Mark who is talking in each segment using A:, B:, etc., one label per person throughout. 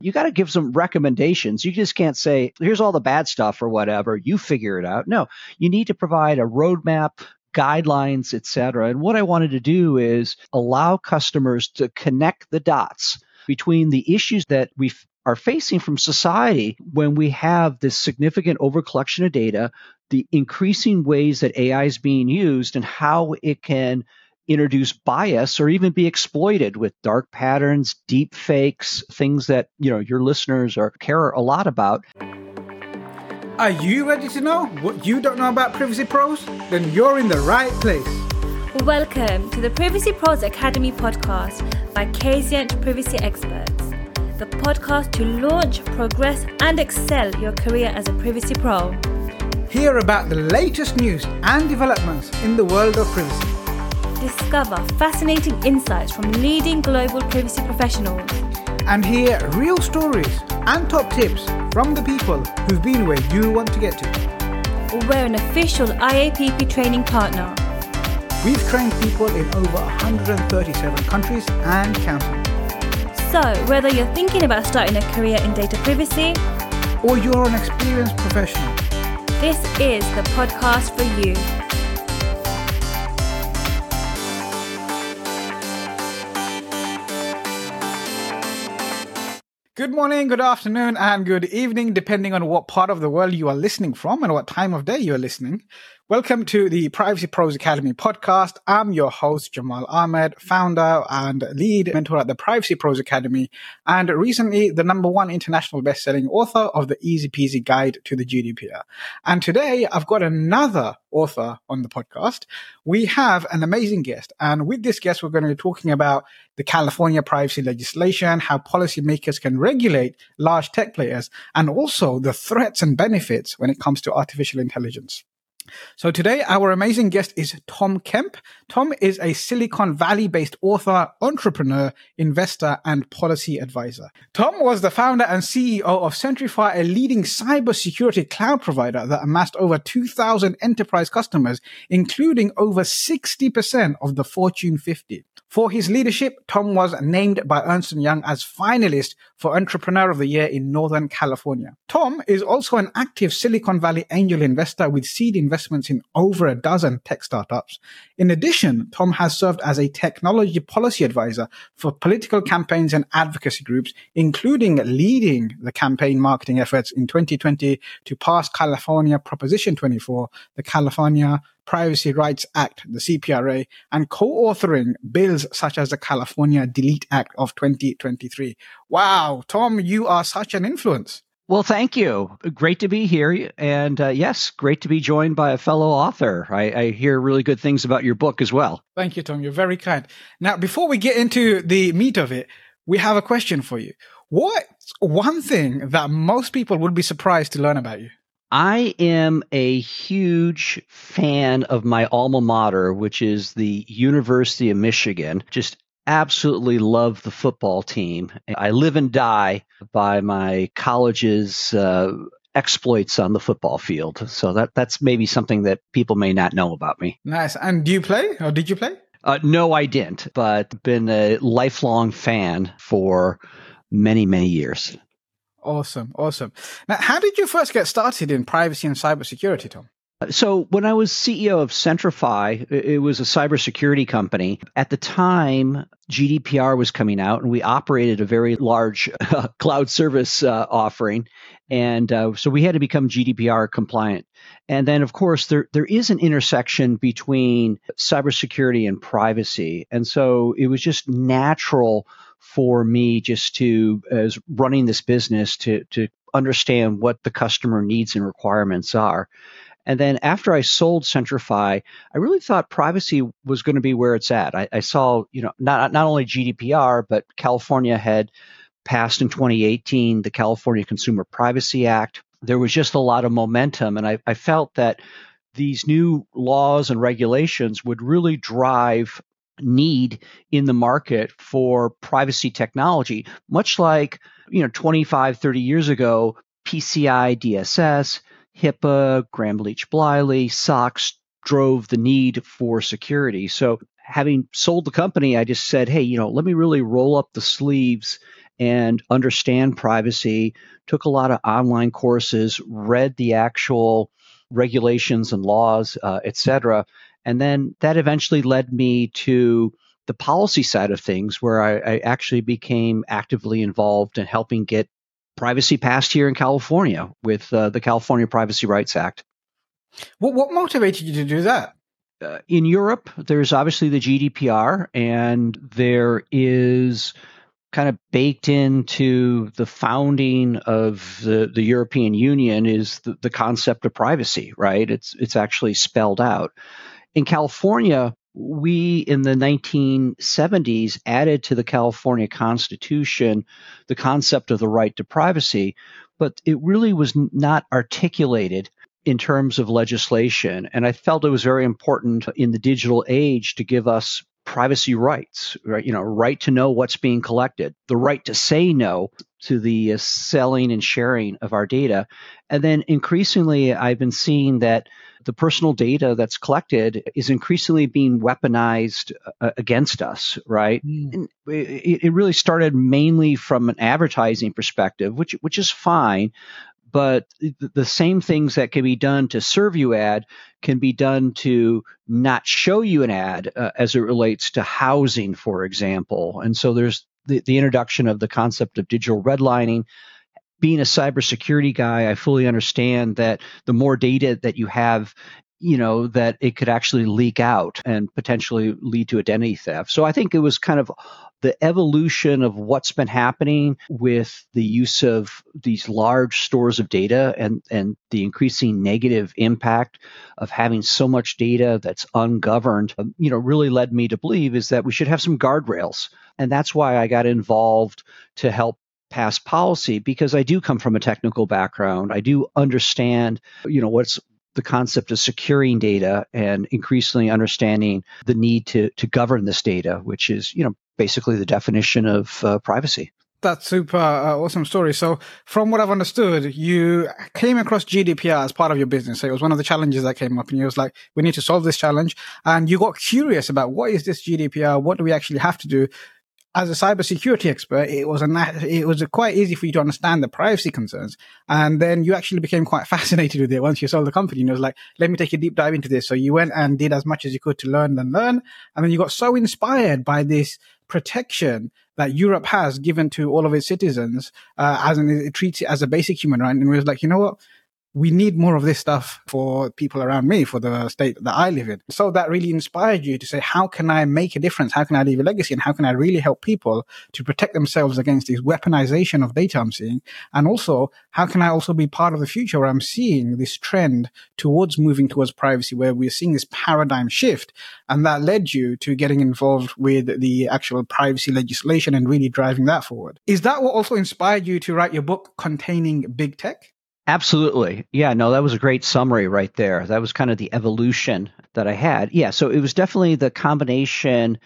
A: you got to give some recommendations. You just can't say, here's all the bad stuff or whatever. You figure it out. No, you need to provide a roadmap, guidelines, etc. And what I wanted to do is allow customers to connect the dots between the issues that we are facing from society when we have this significant overcollection of data, the increasing ways that AI is being used, and how it can introduce bias or even be exploited with dark patterns, deep fakes, things that, you know, your listeners are care a lot about.
B: Are you ready to know what you don't know about Privacy Pros? Then you're in the right place.
C: Welcome to the Privacy Pros Academy podcast by Kazient Privacy Experts, the podcast to launch, progress, and excel your career as a privacy pro.
B: Hear about the latest news and developments in the world of privacy
C: discover fascinating insights from leading global privacy professionals,
B: and hear real stories and top tips from the people who've been where you want to get to.
C: We're an official IAPP training partner.
B: We've trained people in over 137 countries and counting.
C: So, whether you're thinking about starting a career in data privacy,
B: or you're an experienced professional,
C: this is the podcast for you.
B: Good morning, good afternoon, and good evening, depending on what part of the world you are listening from and what time of day you are listening. Welcome to the Privacy Pros Academy podcast. I'm your host, Jamal Ahmed, founder and lead mentor at the Privacy Pros Academy, and recently the number one international best-selling author of the Easy Peasy Guide to the GDPR. And today I've got another author on the podcast. We have an amazing guest, and with this guest, we're going to be talking about the California privacy legislation, how policymakers can regulate large tech players, and also the threats and benefits when it comes to artificial intelligence. So today, our amazing guest is Tom Kemp. Tom is a Silicon Valley based author, entrepreneur, investor, and policy advisor. Tom was the founder and CEO of Centrify, a leading cybersecurity cloud provider that amassed over 2,000 enterprise customers, including over 60% of the Fortune 50. For his leadership, Tom was named by Ernst & Young as finalist for Entrepreneur of the Year in Northern California. Tom is also an active Silicon Valley angel investor with seed investments in over a dozen tech startups. In addition, Tom has served as a technology policy advisor for political campaigns and advocacy groups, including leading the campaign marketing efforts in 2020 to pass California Proposition 24, the California Privacy Rights Act, the CPRA, and co-authoring bills such as the California Delete Act of 2023. Wow, Tom, you are such an influence.
A: Well, thank you. Great to be here. And uh, yes, great to be joined by a fellow author. I, I, hear really good things about your book as well.
B: Thank you, Tom. You're very kind. Now, before we get into the meat of it, we have a question for you. What's one thing that most people would be surprised to learn about you?
A: I am a huge fan of my alma mater, which is the University of Michigan. Just absolutely love the football team. I live and die by my college's uh, exploits on the football field. So that that's maybe something that people may not know about me.
B: Nice. And do you play, or did you play?
A: Uh, no, I didn't, but been a lifelong fan for many many years.
B: Awesome, awesome. Now, how did you first get started in privacy and cybersecurity, Tom?
A: So, when I was CEO of Centrify, it was a cybersecurity company. At the time, GDPR was coming out, and we operated a very large uh, cloud service uh, offering. And uh, so we had to become GDPR compliant. And then, of course, there, there is an intersection between cybersecurity and privacy. And so it was just natural for me just to as running this business to to understand what the customer needs and requirements are. And then after I sold Centrify, I really thought privacy was going to be where it's at. I, I, saw, you know, not not only GDPR, but California had passed in 2018 the California Consumer Privacy Act. There was just a lot of momentum, and I, I felt that these new laws and regulations would really drive need in the market for privacy technology, much like, you know, 25, 30 years ago, PCI DSS, HIPAA, Gramm-Leach-Bliley, SOX drove the need for security. So having sold the company, I just said, hey, you know, let me really roll up the sleeves and understand privacy, took a lot of online courses, read the actual regulations and laws, uh. And then that eventually led me to the policy side of things, where I, I actually became actively involved in helping get privacy passed here in California with uh, the California Privacy Rights Act.
B: What, what motivated you to do that?
A: Uh, in Europe, there's obviously the GDPR, and there is kind of baked into the founding of the, the European Union is the, the concept of privacy, right? It's it's actually spelled out. In California, we in the 1970s added to the California Constitution the concept of the right to privacy, but it really was not articulated in terms of legislation. And I felt it was very important in the digital age to give us privacy rights, right? You know, right to know what's being collected, the right to say no to the uh, selling and sharing of our data. And then increasingly, I've been seeing that the personal data that's collected is increasingly being weaponized uh, against us, right? Mm. It, it, really started mainly from an advertising perspective, which which is fine, but the same things that can be done to serve you ad can be done to not show you an ad uh, as it relates to housing, for example. And so there's the, the introduction of the concept of digital redlining. Being a cybersecurity guy, I fully understand that the more data that you have you know that it could actually leak out and potentially lead to identity theft. So I think it was kind of the evolution of what's been happening with the use of these large stores of data and, and the increasing negative impact of having so much data that's ungoverned, um, you know, really led me to believe is that we should have some guardrails. And that's why I got involved to help pass policy because I do come from a technical background. I do understand, you know, what's the concept of securing data and increasingly understanding the need to to govern this data, which is you know basically the definition of uh, privacy.
B: That's super uh, awesome story. So, from what I've understood, you came across GDPR as part of your business. So it was one of the challenges that came up, and you was like, "We need to solve this challenge." And you got curious about what is this GDPR? What do we actually have to do? As a cybersecurity expert, it was a it was a quite easy for you to understand the privacy concerns, and then you actually became quite fascinated with it once you sold the company. And it was like, let me take a deep dive into this. So you went and did as much as you could to learn and learn, and then you got so inspired by this protection that Europe has given to all of its citizens, uh, as an, it treats it as a basic human right, and it was like, you know what? We need more of this stuff for people around me, for the state that I live in. So that really inspired you to say, how can I make a difference? How can I leave a legacy? And how can I really help people to protect themselves against this weaponization of data I'm seeing? And also, how can I also be part of the future where I'm seeing this trend towards moving towards privacy, where we're seeing this paradigm shift? And that led you to getting involved with the actual privacy legislation and really driving that forward. Is that what also inspired you to write your book containing big tech?
A: Absolutely. Yeah, no, that was a great summary right there. That was kind of the evolution that I had. Yeah, so it was definitely the combination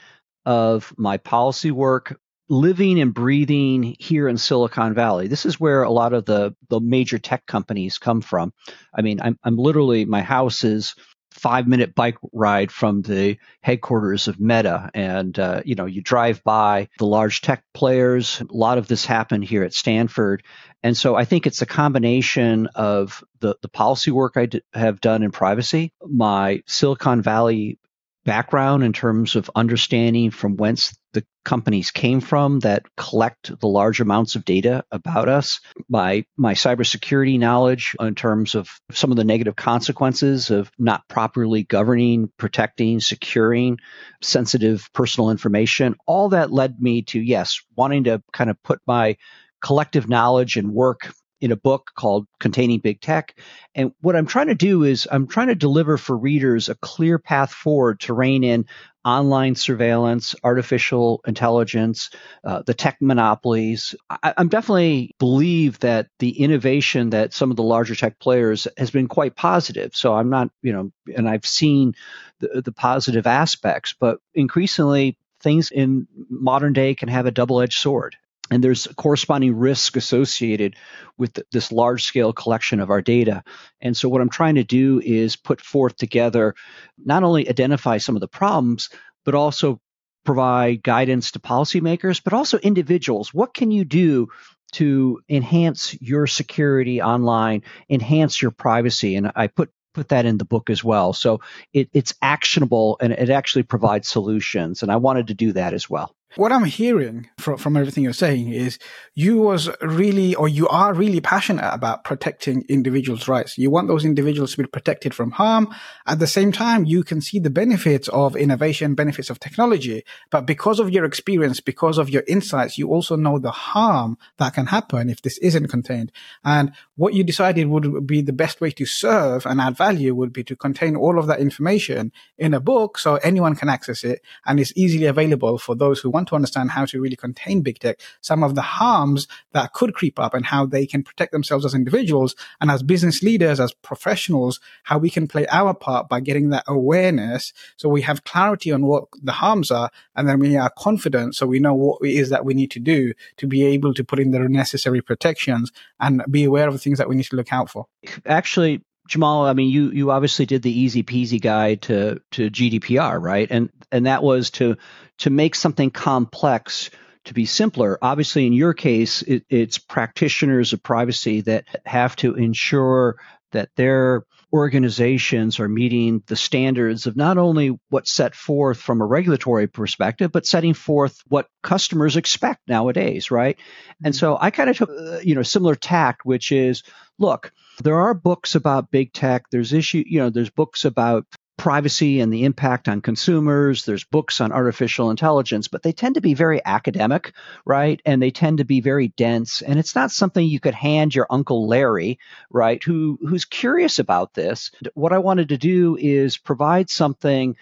A: of my policy work, living and breathing here in Silicon Valley. This is where a lot of the the major tech companies come from. I mean, I'm I'm literally my house is five minute bike ride from the headquarters of Meta. And, uh, you know, you drive by the large tech players. A lot of this happened here at Stanford. And so I think it's a combination of the, the policy work I d- have done in privacy, my Silicon Valley background in terms of understanding from whence the companies came from that collect the large amounts of data about us, my my cybersecurity knowledge in terms of some of the negative consequences of not properly governing, protecting, securing sensitive personal information. All that led me to yes, wanting to kind of put my collective knowledge and work in a book called Containing Big Tech. And what I'm trying to do is I'm trying to deliver for readers a clear path forward to rein in online surveillance, artificial intelligence, uh, the tech monopolies. I, am definitely believe that the innovation that some of the larger tech players has been quite positive. So I'm not, you know, and I've seen the, the positive aspects, but increasingly things in modern day can have a double-edged sword and there's corresponding risk associated with this large scale collection of our data. And so, what I'm trying to do is put forth together not only identify some of the problems, but also provide guidance to policymakers, but also individuals. What can you do to enhance your security online, enhance your privacy? And I put put that in the book as well. So it, it's actionable and it actually provides solutions. And I wanted to do that as well.
B: What I'm hearing from, from everything you're saying is you was really, or you are really passionate about protecting individuals' rights. You want those individuals to be protected from harm. At the same time, you can see the benefits of innovation, benefits of technology. But because of your experience, because of your insights, you also know the harm that can happen if this isn't contained. And what you decided would be the best way to serve and add value would be to contain all of that information in a book so anyone can access it and it's easily available for those who want want to understand how to really contain big tech, some of the harms that could creep up and how they can protect themselves as individuals and as business leaders, as professionals, how we can play our part by getting that awareness. So we have clarity on what the harms are and then we are confident. So we know what it is that we need to do to be able to put in the necessary protections and be aware of the things that we need to look out for.
A: Actually, Jamal, I mean, you you obviously did the easy peasy guide to to GDPR, right? And and that was to to make something complex to be simpler. Obviously, in your case, it, it's practitioners of privacy that have to ensure that their organizations are meeting the standards of not only what's set forth from a regulatory perspective, but setting forth what customers expect nowadays, right? And so I kind of took, uh, you know, similar tact, which is, look, there are books about big tech. There's issue, you know, there's books about privacy and the impact on consumers. There's books on artificial intelligence, but they tend to be very academic, right? And they tend to be very dense. And it's not something you could hand your uncle Larry, right, who who's curious about this. What I wanted to do is provide something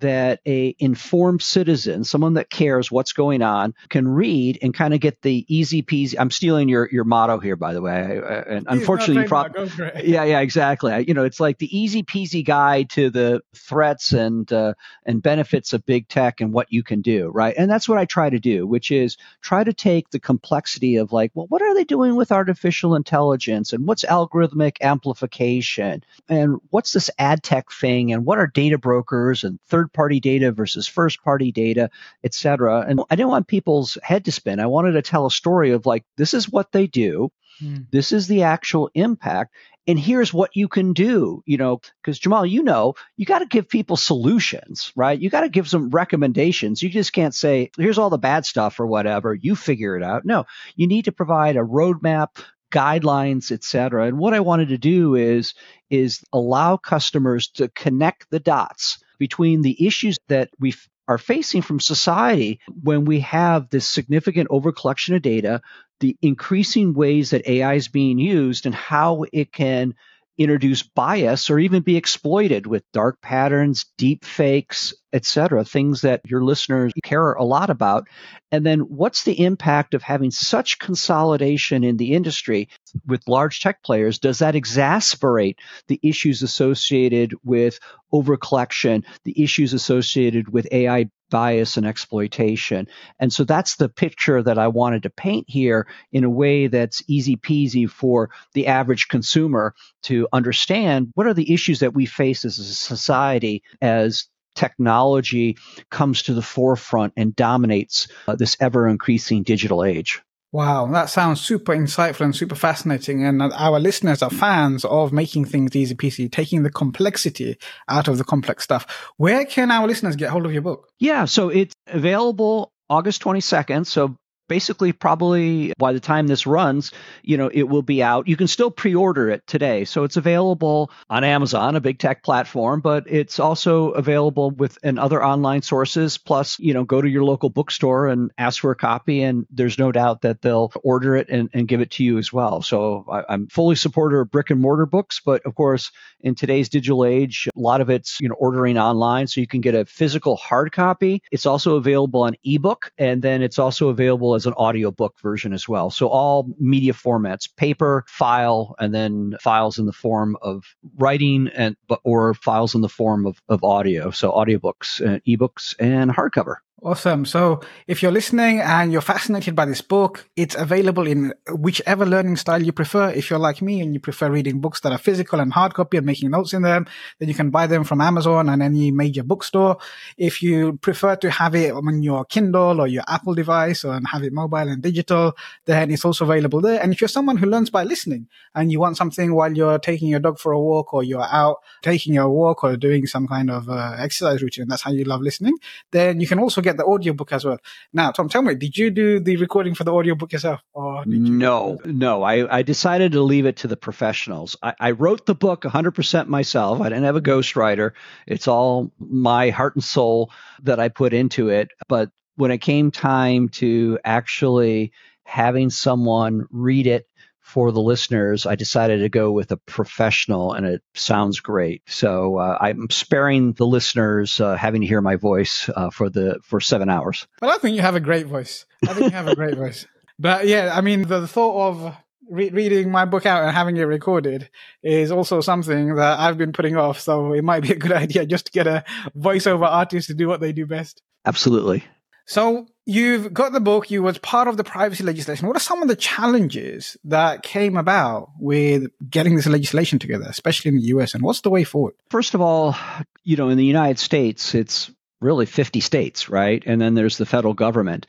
A: that a informed citizen, someone that cares what's going on, can read and kind of get the easy peasy. I'm stealing your your motto here, by the way. And unfortunately, you probably yeah, yeah, exactly. You know, it's like the easy peasy guide to the threats and uh, and benefits of big tech and what you can do, right? And that's what I try to do, which is try to take the complexity of like, well, what are they doing with artificial intelligence and what's algorithmic amplification and what's this ad tech thing and what are data brokers and third party data versus first party data, et cetera. And I didn't want people's head to spin. I wanted to tell a story of like, this is what they do. Mm. This is the actual impact. And here's what you can do, you know, because Jamal, you know, you got to give people solutions, right? You got to give some recommendations. You just can't say, here's all the bad stuff or whatever. You figure it out. No, you need to provide a roadmap, guidelines, et cetera. And what I wanted to do is, is allow customers to connect the dots between the issues that we are facing from society when we have this significant overcollection of data, the increasing ways that AI is being used, and how it can introduce bias or even be exploited with dark patterns, deep fakes, etc., things that your listeners care a lot about. And then what's the impact of having such consolidation in the industry with large tech players? Does that exacerbate the issues associated with overcollection, the issues associated with AI bias and exploitation? And so that's the picture that I wanted to paint here in a way that's easy peasy for the average consumer to understand what are the issues that we face as a society as technology comes to the forefront and dominates uh, this ever increasing digital age.
B: Wow, that sounds super insightful and super fascinating. And our listeners are fans of making things easy peasy, taking the complexity out of the complex stuff. Where can our listeners get hold of your book?
A: Yeah, so it's available August 22nd. So basically probably by the time this runs, you know, it will be out. You can still pre-order it today. So it's available on Amazon, a big tech platform, but it's also available with and other online sources. Plus, you know, go to your local bookstore and ask for a copy and there's no doubt that they'll order it and, and give it to you as well. So I, I'm fully supporter of brick and mortar books, but of course, in today's digital age, a lot of it's, you know, ordering online. So you can get a physical hard copy. It's also available on ebook and then it's also available as an audiobook version as well. So all media formats, paper, file, and then files in the form of writing and or files in the form of, of audio. So audiobooks, uh, ebooks, and hardcover.
B: Awesome. So if you're listening and you're fascinated by this book, it's available in whichever learning style you prefer. If you're like me and you prefer reading books that are physical and hard copy and making notes in them, then you can buy them from Amazon and any major bookstore. If you prefer to have it on your Kindle or your Apple device and have it mobile and digital, then it's also available there. And if you're someone who learns by listening and you want something while you're taking your dog for a walk or you're out taking your walk or doing some kind of uh, exercise routine, that's how you love listening, then you can also get the audiobook as well. Now, Tom, tell me, did you do the recording for the audiobook yourself? Or
A: no, no. I, I decided to leave it to the professionals. I, I wrote the book 100% myself. I didn't have a ghostwriter. It's all my heart and soul that I put into it. But when it came time to actually having someone read it for the listeners, I decided to go with a professional, and it sounds great. So uh, I'm sparing the listeners uh, having to hear my voice uh, for the for seven hours.
B: Well, I think you have a great voice. I think you have a great voice. But yeah, I mean, the, the thought of re- reading my book out and having it recorded is also something that I've been putting off. So it might be a good idea just to get a voiceover artist to do what they do best.
A: Absolutely.
B: So you've got the book. You was part of the privacy legislation. What are some of the challenges that came about with getting this legislation together, especially in the US? And what's the way forward?
A: First of all, you know, in the United States, it's really 50 states, right? And then there's the federal government.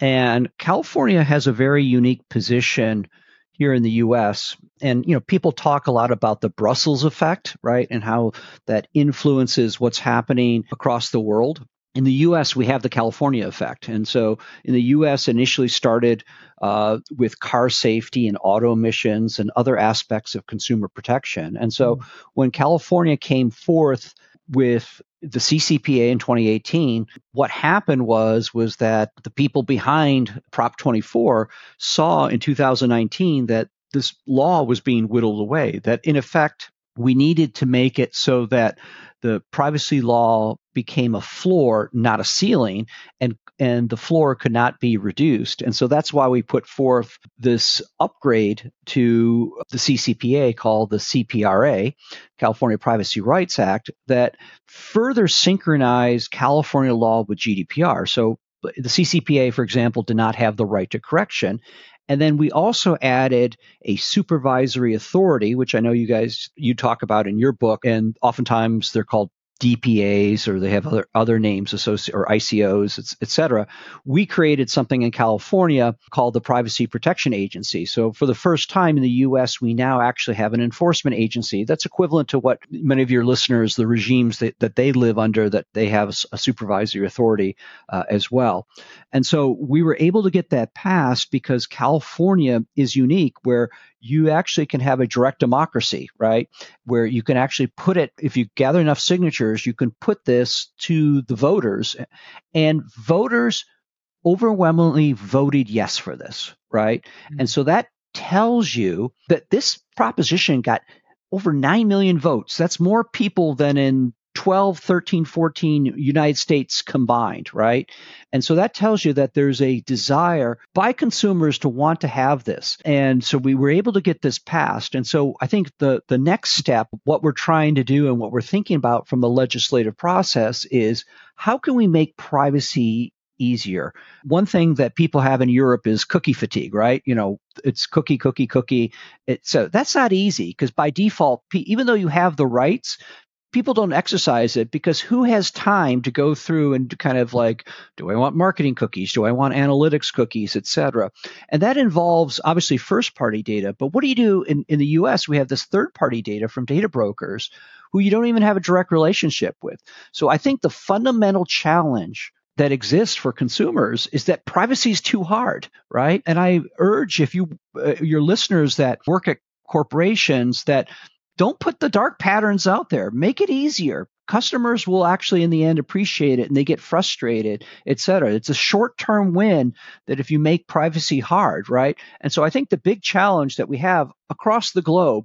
A: And California has a very unique position here in the US. And, you know, people talk a lot about the Brussels effect, right? And how that influences what's happening across the world in the US, we have the California effect. And so in the US, initially started uh, with car safety and auto emissions and other aspects of consumer protection. And so mm-hmm. when California came forth with the CCPA in 2018, what happened was was that the people behind Prop 24 saw in 2019 that this law was being whittled away. That in effect, we needed to make it so that the privacy law became a floor, not a ceiling, and and the floor could not be reduced. And so that's why we put forth this upgrade to the CCPA called the CPRA, California Privacy Rights Act, that further synchronized California law with GDPR. So the CCPA, for example, did not have the right to correction. And then we also added a supervisory authority, which I know you guys you talk about in your book, and oftentimes they're called DPAs or they have other other names associated or ICOs, et cetera. We created something in California called the Privacy Protection Agency. So for the first time in the U.S., we now actually have an enforcement agency that's equivalent to what many of your listeners, the regimes that, that they live under, that they have a supervisory authority uh, as well. And so we were able to get that passed because California is unique, where you actually can have a direct democracy, right? Where you can actually put it, if you gather enough signatures, you can put this to the voters. And voters overwhelmingly voted yes for this, right? Mm-hmm. And so that tells you that this proposition got over 9 million votes. That's more people than in 12, 13, 14 United States combined, right? And so that tells you that there's a desire by consumers to want to have this. And so we were able to get this passed. And so I think the, the next step, what we're trying to do and what we're thinking about from the legislative process is how can we make privacy easier. One thing that people have in Europe is cookie fatigue, right? You know, it's cookie, cookie, cookie. It, so that's not easy because by default, even though you have the rights, people don't exercise it because who has time to go through and kind of like do i want marketing cookies? Do i want analytics cookies etc and that involves obviously first party data but what do you do in, in the us we have this third party data from data brokers who you don't even have a direct relationship with. So i think the fundamental challenge that exists for consumers is that privacy is too hard right? And i urge if you uh, your listeners that work at corporations that don't put the dark patterns out there. Make it easier. Customers will actually, in the end, appreciate it and they get frustrated, et cetera. It's a short term win that if you make privacy hard, right? And so I think the big challenge that we have across the globe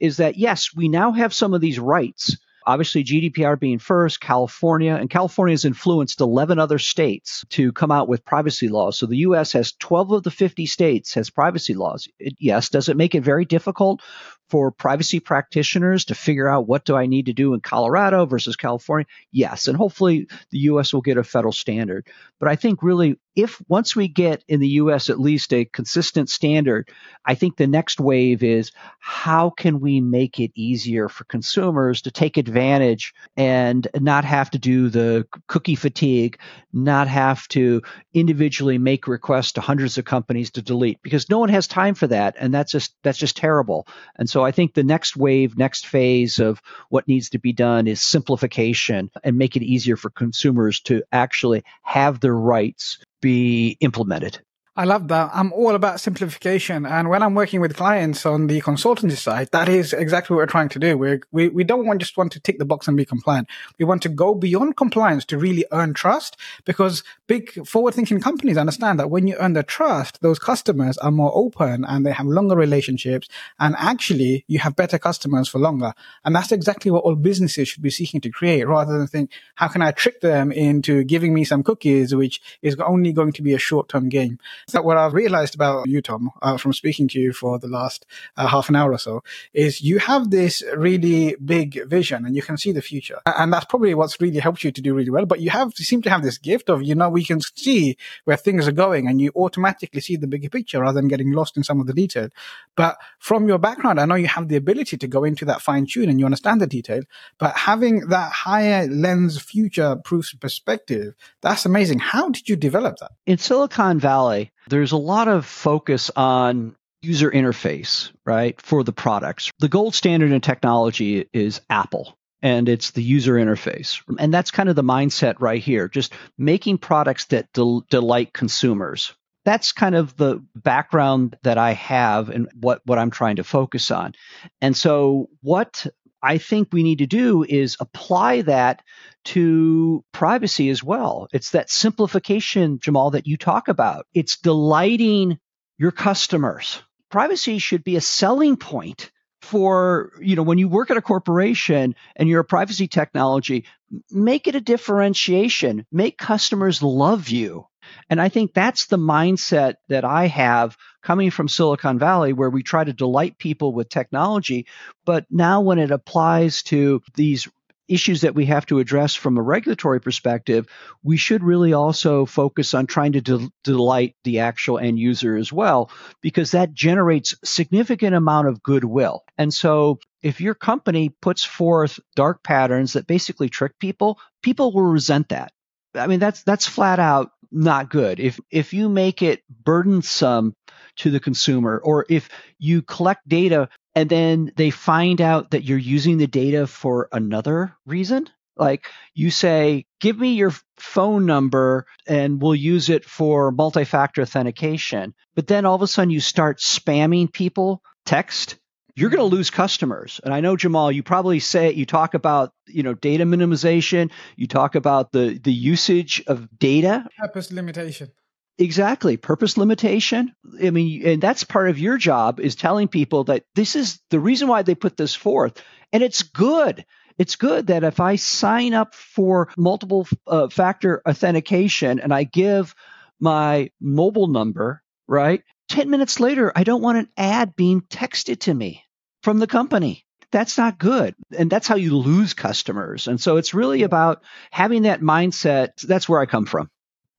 A: is that, yes, we now have some of these rights obviously GDPR being first, California, and California has influenced 11 other states to come out with privacy laws. So the U.S. has 12 of the 50 states has privacy laws. It, yes, does it make it very difficult for privacy practitioners to figure out what do I need to do in Colorado versus California? Yes. And hopefully the US will get a federal standard. But I think really if once we get in the US at least a consistent standard, I think the next wave is how can we make it easier for consumers to take advantage and not have to do the cookie fatigue, not have to individually make requests to hundreds of companies to delete because no one has time for that and that's just that's just terrible. And so I think the next wave, next phase of what needs to be done is simplification and make it easier for consumers to actually have their rights be implemented.
B: I love that. I'm all about simplification. And when I'm working with clients on the consultancy side, that is exactly what we're trying to do. We're, we, we don't want just want to tick the box and be compliant. We want to go beyond compliance to really earn trust because big forward thinking companies understand that when you earn their trust, those customers are more open and they have longer relationships. And actually you have better customers for longer. And that's exactly what all businesses should be seeking to create rather than think, how can I trick them into giving me some cookies, which is only going to be a short term game. So what I've realized about you, Tom, uh, from speaking to you for the last uh, half an hour or so, is you have this really big vision and you can see the future. And that's probably what's really helped you to do really well. But you have, you seem to have this gift of, you know, we can see where things are going and you automatically see the bigger picture rather than getting lost in some of the detail. But from your background, I know you have the ability to go into that fine tune and you understand the detail, but having that higher lens future proof perspective, that's amazing. How did you develop that?
A: In Silicon Valley, there's a lot of focus on user interface, right, for the products. The gold standard in technology is Apple and it's the user interface. And that's kind of the mindset right here, just making products that del- delight consumers. That's kind of the background that I have and what, what I'm trying to focus on. And so, what I think we need to do is apply that to privacy as well. It's that simplification, Jamal, that you talk about. It's delighting your customers. Privacy should be a selling point for, you know, when you work at a corporation and you're a privacy technology, make it a differentiation. Make customers love you. And I think that's the mindset that I have coming from Silicon Valley, where we try to delight people with technology. But now, when it applies to these issues that we have to address from a regulatory perspective, we should really also focus on trying to de- delight the actual end user as well, because that generates significant amount of goodwill. And so if your company puts forth dark patterns that basically trick people, people will resent that. I mean, that's that's flat out not good. If if you make it burdensome to the consumer, or if you collect data and then they find out that you're using the data for another reason, like you say, give me your phone number and we'll use it for multi factor authentication. But then all of a sudden you start spamming people text you're going to lose customers. And I know Jamal, you probably say you talk about you know data minimization, you talk about the the usage of data,
B: purpose limitation.
A: Exactly, purpose limitation. I mean, and that's part of your job is telling people that this is the reason why they put this forth, and it's good. It's good that if I sign up for multiple uh, factor authentication and I give my mobile number, right? 10 minutes later, I don't want an ad being texted to me from the company. That's not good. And that's how you lose customers. And so it's really about having that mindset. That's where I come from.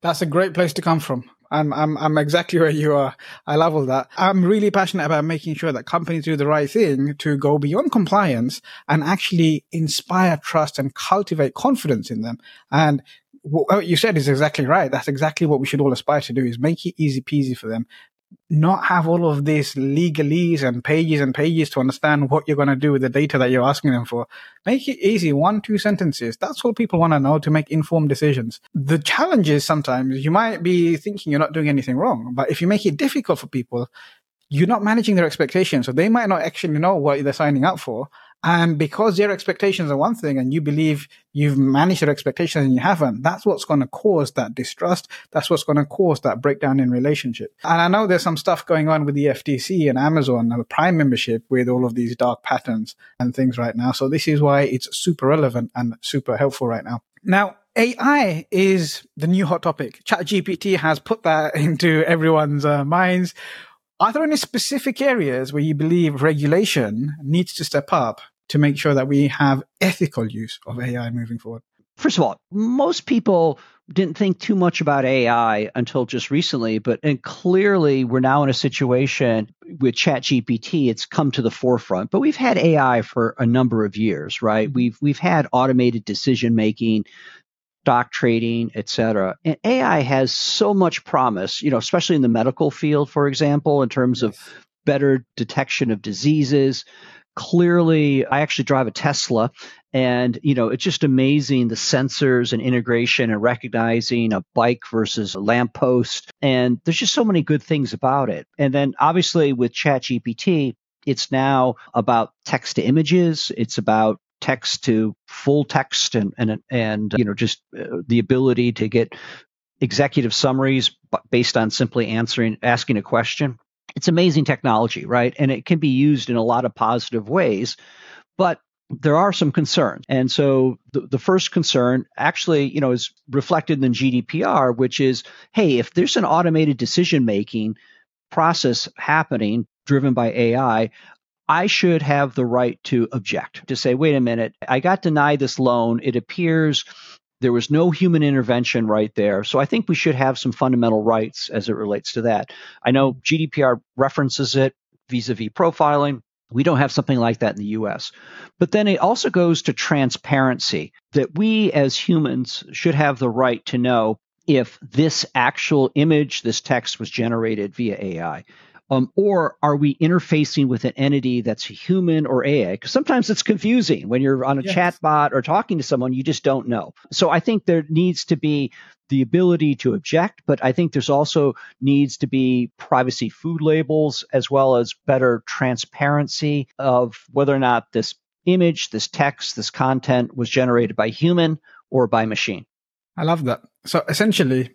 B: That's a great place to come from. I'm, I'm, I'm exactly where you are. I love all that. I'm really passionate about making sure that companies do the right thing to go beyond compliance and actually inspire trust and cultivate confidence in them. And what you said is exactly right. That's exactly what we should all aspire to do is make it easy peasy for them not have all of these legalese and pages and pages to understand what you're going to do with the data that you're asking them for. Make it easy, one, two sentences. That's all people want to know to make informed decisions. The challenge is sometimes you might be thinking you're not doing anything wrong, but if you make it difficult for people, you're not managing their expectations. So they might not actually know what they're signing up for. And because their expectations are one thing and you believe you've managed their expectations and you haven't, that's what's going to cause that distrust. That's what's going to cause that breakdown in relationship. And I know there's some stuff going on with the FTC and Amazon and Prime membership with all of these dark patterns and things right now. So this is why it's super relevant and super helpful right now. Now, AI is the new hot topic. ChatGPT has put that into everyone's uh, minds Are there any specific areas where you believe regulation needs to step up to make sure that we have ethical use of AI moving forward?
A: First of all, most people didn't think too much about AI until just recently, but and clearly we're now in a situation with ChatGPT, it's come to the forefront. But we've had AI for a number of years, right? Mm-hmm. We've we've had automated decision making, stock trading, et cetera. And AI has so much promise, you know, especially in the medical field, for example, in terms yes. of better detection of diseases. Clearly, I actually drive a Tesla, and you know it's just amazing the sensors and integration and recognizing a bike versus a lamppost. And there's just so many good things about it. And then obviously with ChatGPT, it's now about text to images. It's about text to full text and and and you know just uh, the ability to get executive summaries based on simply answering asking a question it's amazing technology right? And it can be used in a lot of positive ways but there are some concerns. And so the, the first concern actually you know is reflected in gdpr which is hey if there's an automated decision making process happening driven by ai I should have the right to object, to say, wait a minute, I got denied this loan. It appears there was no human intervention right there. So I think we should have some fundamental rights as it relates to that. I know GDPR references it vis a vis profiling. We don't have something like that in the US. But then it also goes to transparency that we as humans should have the right to know if this actual image, this text was generated via AI. Um, or are we interfacing with an entity that's human or AI? Because sometimes it's confusing when you're on a yes. chat bot or talking to someone, you just don't know. So I think there needs to be the ability to object, but I think there's also needs to be privacy food labels as well as better transparency of whether or not this image, this text, this content was generated by human or by machine.
B: I love that. So essentially,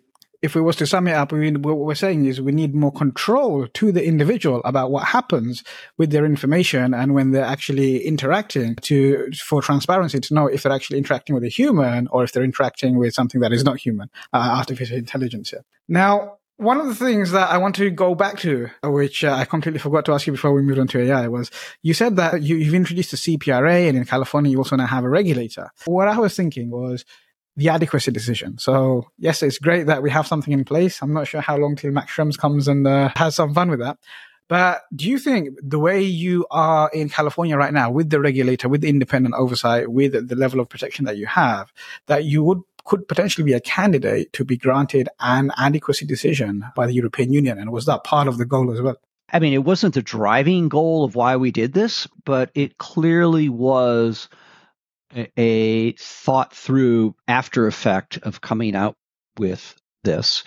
B: if we was to sum it up, we, what we're saying is we need more control to the individual about what happens with their information and when they're actually interacting to for transparency to know if they're actually interacting with a human or if they're interacting with something that is not human, uh, artificial intelligence. Here. Now, one of the things that I want to go back to, which uh, I completely forgot to ask you before we moved on to AI, was you said that you, have introduced a CPRA and in California you also now have a regulator. What I was thinking was, the adequacy decision. So yes, it's great that we have something in place. I'm not sure how long till Max Schrems comes and uh, has some fun with that. But do you think the way you are in California right now with the regulator, with the independent oversight, with the level of protection that you have, that you would could potentially be a candidate to be granted an adequacy decision by the European Union? And was that part of the goal as well?
A: I mean, it wasn't the driving goal of why we did this, but it clearly was a thought through after effect of coming out with this.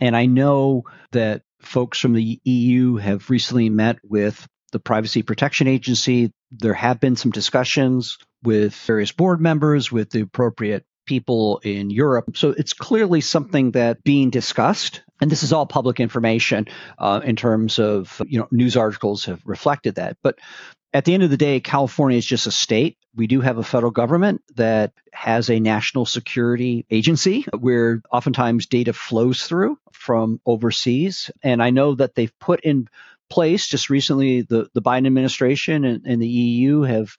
A: And I know that folks from the EU have recently met with the Privacy Protection Agency. There have been some discussions with various board members, with the appropriate people in Europe. So it's clearly something that being discussed. And this is all public information uh, in terms of, you know, news articles have reflected that. But at the end of the day, California is just a state. We do have a federal government that has a national security agency where oftentimes data flows through from overseas. And I know that they've put in place just recently, the, the Biden administration and, and the EU have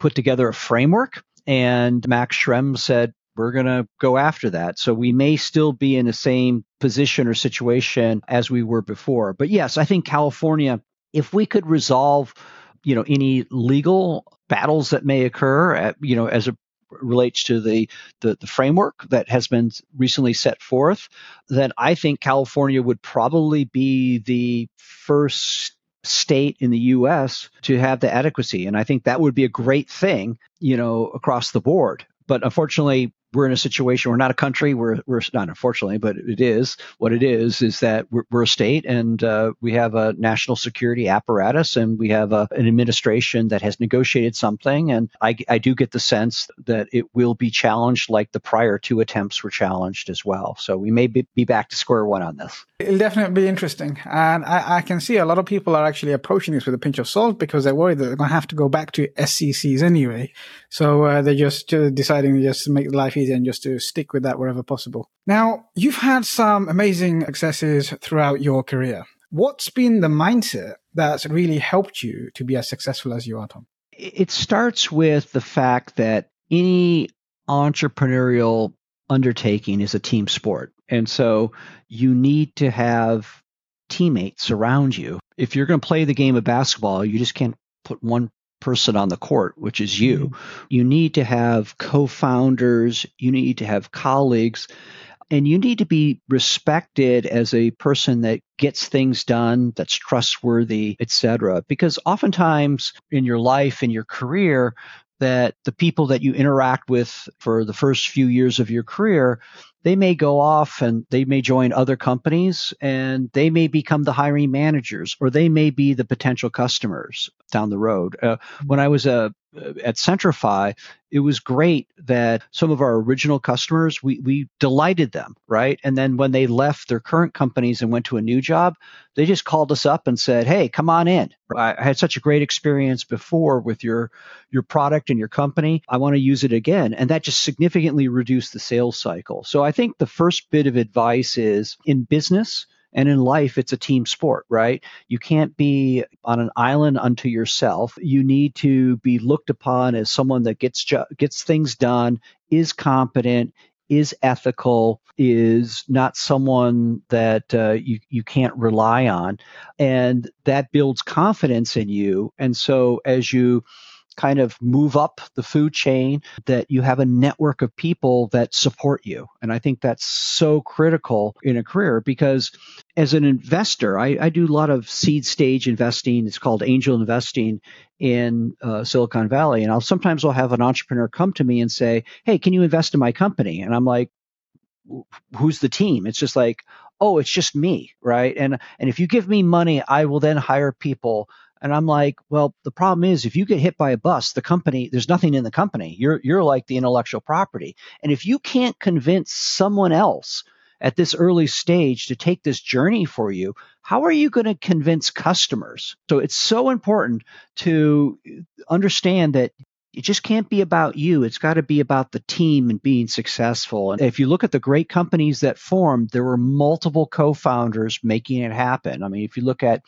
A: put together a framework. And Max Schrems said, we're going to go after that. So we may still be in the same position or situation as we were before. But yes, I think California, if we could resolve you know any legal battles that may occur at, you know as it relates to the, the, the framework that has been recently set forth then i think california would probably be the first state in the US to have the adequacy. And I think that would be a great thing you know across the board. But unfortunately we're in a situation we're not a country we're, we're not unfortunately but it is. What it is is that we're, we're a state and uh, we have a national security apparatus and we have a, an administration that has negotiated something and I, I do get the sense that it will be challenged like the prior two attempts were challenged as well. So we may be, be back to square one on this.
B: It'll definitely be interesting. And I, I, can see a lot of people are actually approaching this with a pinch of salt because they're worried that they're going to have to go back to SCCs anyway. So uh, they're just deciding to just make life and just to stick with that wherever possible. Now, you've had some amazing successes throughout your career. What's been the mindset that's really helped you to be as successful as you are, Tom?
A: It starts with the fact that any entrepreneurial undertaking is a team sport. And so you need to have teammates around you. If you're going to play the game of basketball, you just can't put one person on the court, which is you. Mm-hmm. You need to have co founders, you need to have colleagues, and you need to be respected as a person that gets things done, that's trustworthy, etc. Because oftentimes in your life, in your career, that the people that you interact with for the first few years of your career, they may go off and they may join other companies and they may become the hiring managers or they may be the potential customers down the road. Uh, when I was uh, at Centrify, it was great that some of our original customers, we, we delighted them, right? And then when they left their current companies and went to a new job, they just called us up and said, Hey, come on in. I, I had such a great experience before with your, your product and your company. I want to use it again. And that just significantly reduced the sales cycle. So I think the first bit of advice is in business, and in life, it's a team sport, right? You can't be on an island unto yourself. You need to be looked upon as someone that gets gets things done, is competent, is ethical, is not someone that uh, you you can't rely on, and that builds confidence in you. And so as you kind of move up the food chain, that you have a network of people that support you. And I think that's so critical in a career because as an investor, I, I do a lot of seed stage investing. It's called angel investing in uh, Silicon Valley. And I'll sometimes I'll have an entrepreneur come to me and say, Hey, can you invest in my company? And I'm like, who's the team? It's just like, oh, it's just me, right? And and if you give me money, I will then hire people and I'm like, well, the problem is if you get hit by a bus, the company, there's nothing in the company. You're you're like the intellectual property. And if you can't convince someone else at this early stage to take this journey for you, how are you going to convince customers? So it's so important to understand that it just can't be about you. It's got to be about the team and being successful. And if you look at the great companies that formed, there were multiple co founders making it happen. I mean, if you look at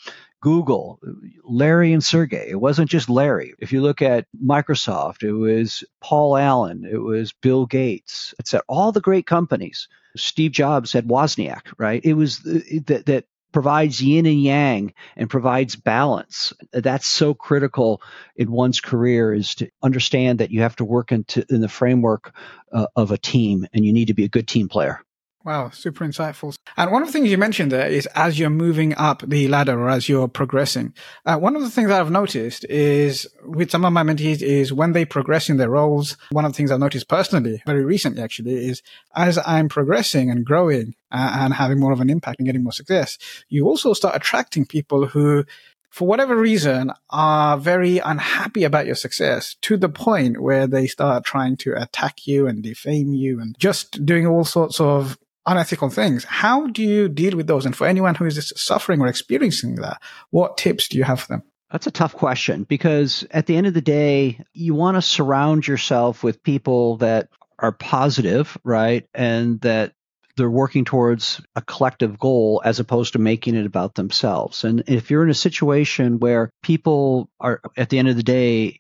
A: Google, Larry and Sergey. It wasn't just Larry. If you look at Microsoft, it was Paul Allen, it was Bill Gates. It's at all the great companies. Steve Jobs had Wozniak, right? It was that that provides yin and yang and provides balance. That's so critical in one's career is to understand that you have to work into in the framework uh, of a team and you need to be a good team player.
B: Wow, super insightful. And one of the things you mentioned there is as you're moving up the ladder or as you're progressing, uh, one of the things I've noticed is with some of my mentees is when they progress in their roles. One of the things I've noticed personally, very recently actually, is as I'm progressing and growing uh, and having more of an impact and getting more success, you also start attracting people who for whatever reason, are very unhappy about your success to the point where they start trying to attack you and defame you and just doing all sorts of unethical things. How do you deal with those? And for anyone who is suffering or experiencing that, what tips do you have for them?
A: That's a tough question because at the end of the day, you want to surround yourself with people that are positive, right? And that they're working towards a collective goal as opposed to making it about themselves. And if you're in a situation where people are at the end of the day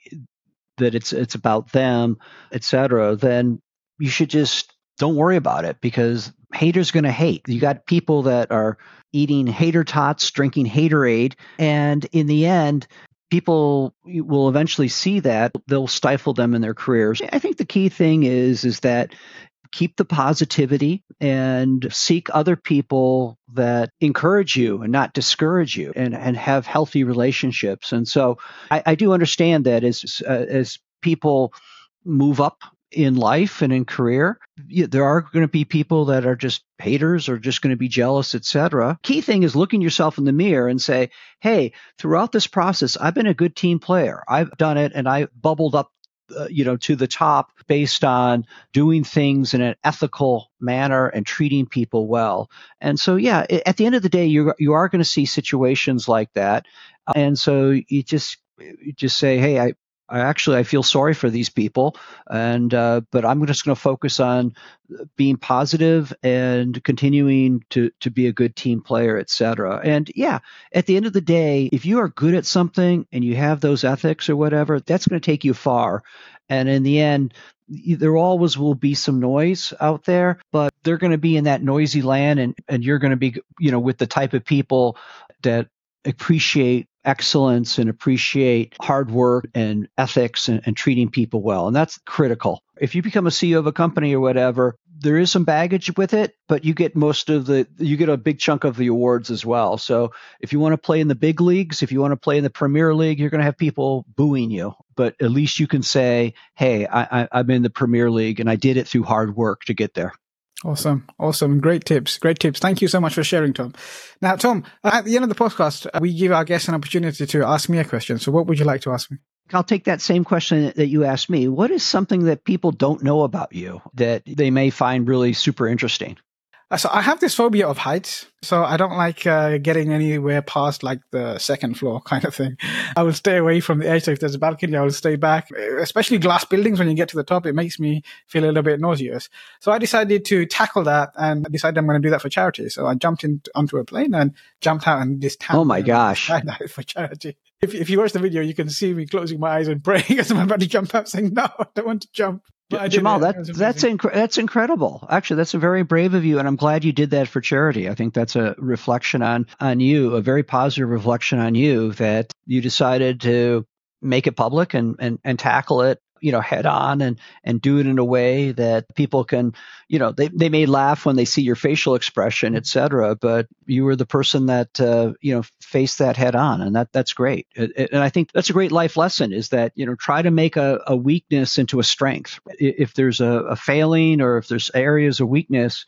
A: that it's it's about them, etc., then you should just don't worry about it because haters are going to hate. You got people that are eating hater tots, drinking haterade, and in the end, people will eventually see that they'll stifle them in their careers. I think the key thing is is that keep the positivity and seek other people that encourage you and not discourage you and, and have healthy relationships. And so I, I do understand that as uh, as people move up in life and in career there are going to be people that are just haters or just going to be jealous etc key thing is looking yourself in the mirror and say hey throughout this process i've been a good team player. I've done it and i bubbled up uh, you know to the top based on doing things in an ethical manner and treating people well. And so yeah at the end of the day you you are going to see situations like that. And so you just you just say hey i I actually I feel sorry for these people, and uh, but I'm just going to focus on being positive and continuing to to be a good team player, etc. And yeah, at the end of the day, if you are good at something and you have those ethics or whatever, that's going to take you far. And in the end, there always will be some noise out there, but they're going to be in that noisy land, and and you're going to be you know with the type of people that appreciate excellence and appreciate hard work and ethics and, and, treating people well. And that's critical. If you become a CEO of a company or whatever, there is some baggage with it, but you get most of the, you get a big chunk of the awards as well. So if you want to play in the big leagues, if you want to play in the Premier League, you're going to have people booing you. But at least you can say, hey, I, I, I'm in the Premier League and I did it through hard work to get there.
B: Awesome. Awesome. Great tips. Great tips. Thank you so much for sharing, Tom. Now, Tom, at the end of the podcast, uh, we give our guests an opportunity to ask me a question. So what would you like to ask me?
A: I'll take that same question that you asked me. What is something that people don't know about you that they may find really super interesting?
B: Uh, so I have this phobia of heights. So I don't like uh, getting anywhere past like the second floor kind of thing. I will stay away from the edge. So if there's a balcony, I will stay back. Especially glass buildings, when you get to the top, it makes me feel a little bit nauseous. So I decided to tackle that and I decided I'm going to do that for charity. So I jumped in, onto a plane and jumped out and this town.
A: Oh my gosh.
B: For charity. If, if you watch the video, you can see me closing my eyes and praying as I'm about to jump out saying, no, I don't want to jump.
A: Jamal, that, that's inc- that's incredible. Actually, that's a very brave of you, and I'm glad you did that for charity. I think that's a reflection on on you, a very positive reflection on you that you decided to make it public and and, and tackle it you know head on and and do it in a way that people can you know they, they may laugh when they see your facial expression etc but you were the person that uh, you know faced that head on and that that's great. And i think that's a great life lesson is that you know try to make a, a weakness into a strength. If there's a, a failing or if there's areas of weakness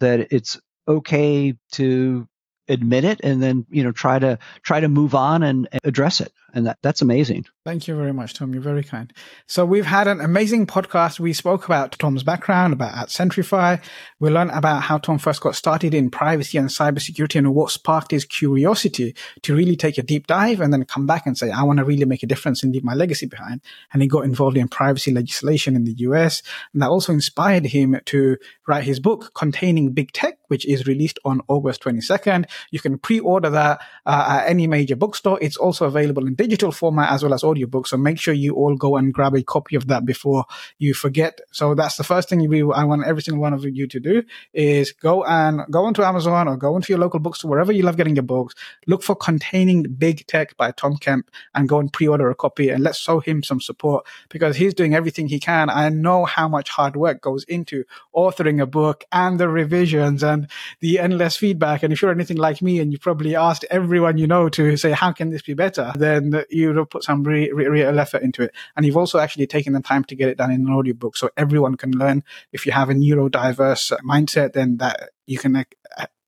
A: that it's okay to admit it and then you know try to try to move on and address it. And that, that's amazing.
B: Thank you very much tom. You're very kind. So we've had an amazing podcast. We spoke about tom's background about at centrify. We learned about how tom first got started in privacy and cybersecurity and what sparked his curiosity to really take a deep dive and then come back and say i want to really make a difference and leave my legacy behind. And he got involved in privacy legislation in the us and that also inspired him to write his book containing big tech which is released on august 22nd you can pre-order that uh, at any major bookstore. It's also available in digital format as well as audiobook. So make sure you all go and grab a copy of that before you forget. So that's the first thing I want every single one of you to do is go and go onto Amazon or go into your local bookstore, wherever you love getting your books. Look for Containing Big Tech by Tom Kemp and go and pre-order a copy and let's show him some support because he's doing everything he can. I know how much hard work goes into authoring a book and the revisions and the endless feedback. And if you're anything like me and you probably asked everyone you know to say, how can this be better? Then you've put some real, real effort into it. And you've also actually taken the time to get it done in an audiobook so everyone can learn. If you have a neurodiverse mindset, then that you can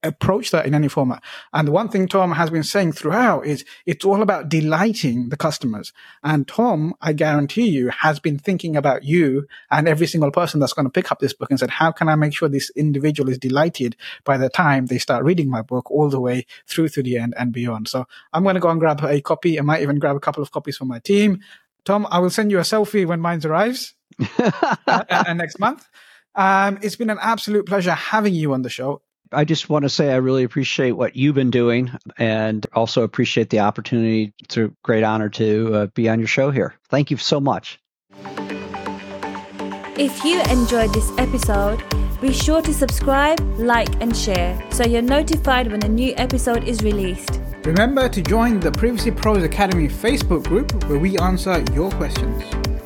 B: approach that in any format. And the one thing Tom has been saying throughout is it's all about delighting the customers. And Tom, I guarantee you, has been thinking about you and every single person that's going to pick up this book and said, how can I make sure this individual is delighted by the time they start reading my book all the way through to the end and beyond? So I'm going to go and grab a copy. I might even grab a couple of copies for my team. Tom, I will send you a selfie when mine arrives uh, uh, next month. Um, it's been an absolute pleasure having you on the show.
A: I just want to say I really appreciate what you've been doing and also appreciate the opportunity. It's a great honor to uh, be on your show here. Thank you so much.
C: If you enjoyed this episode, be sure to subscribe, like, and share so you're notified when a new episode is released.
B: Remember to join the Privacy Pros Academy Facebook group where we answer your questions.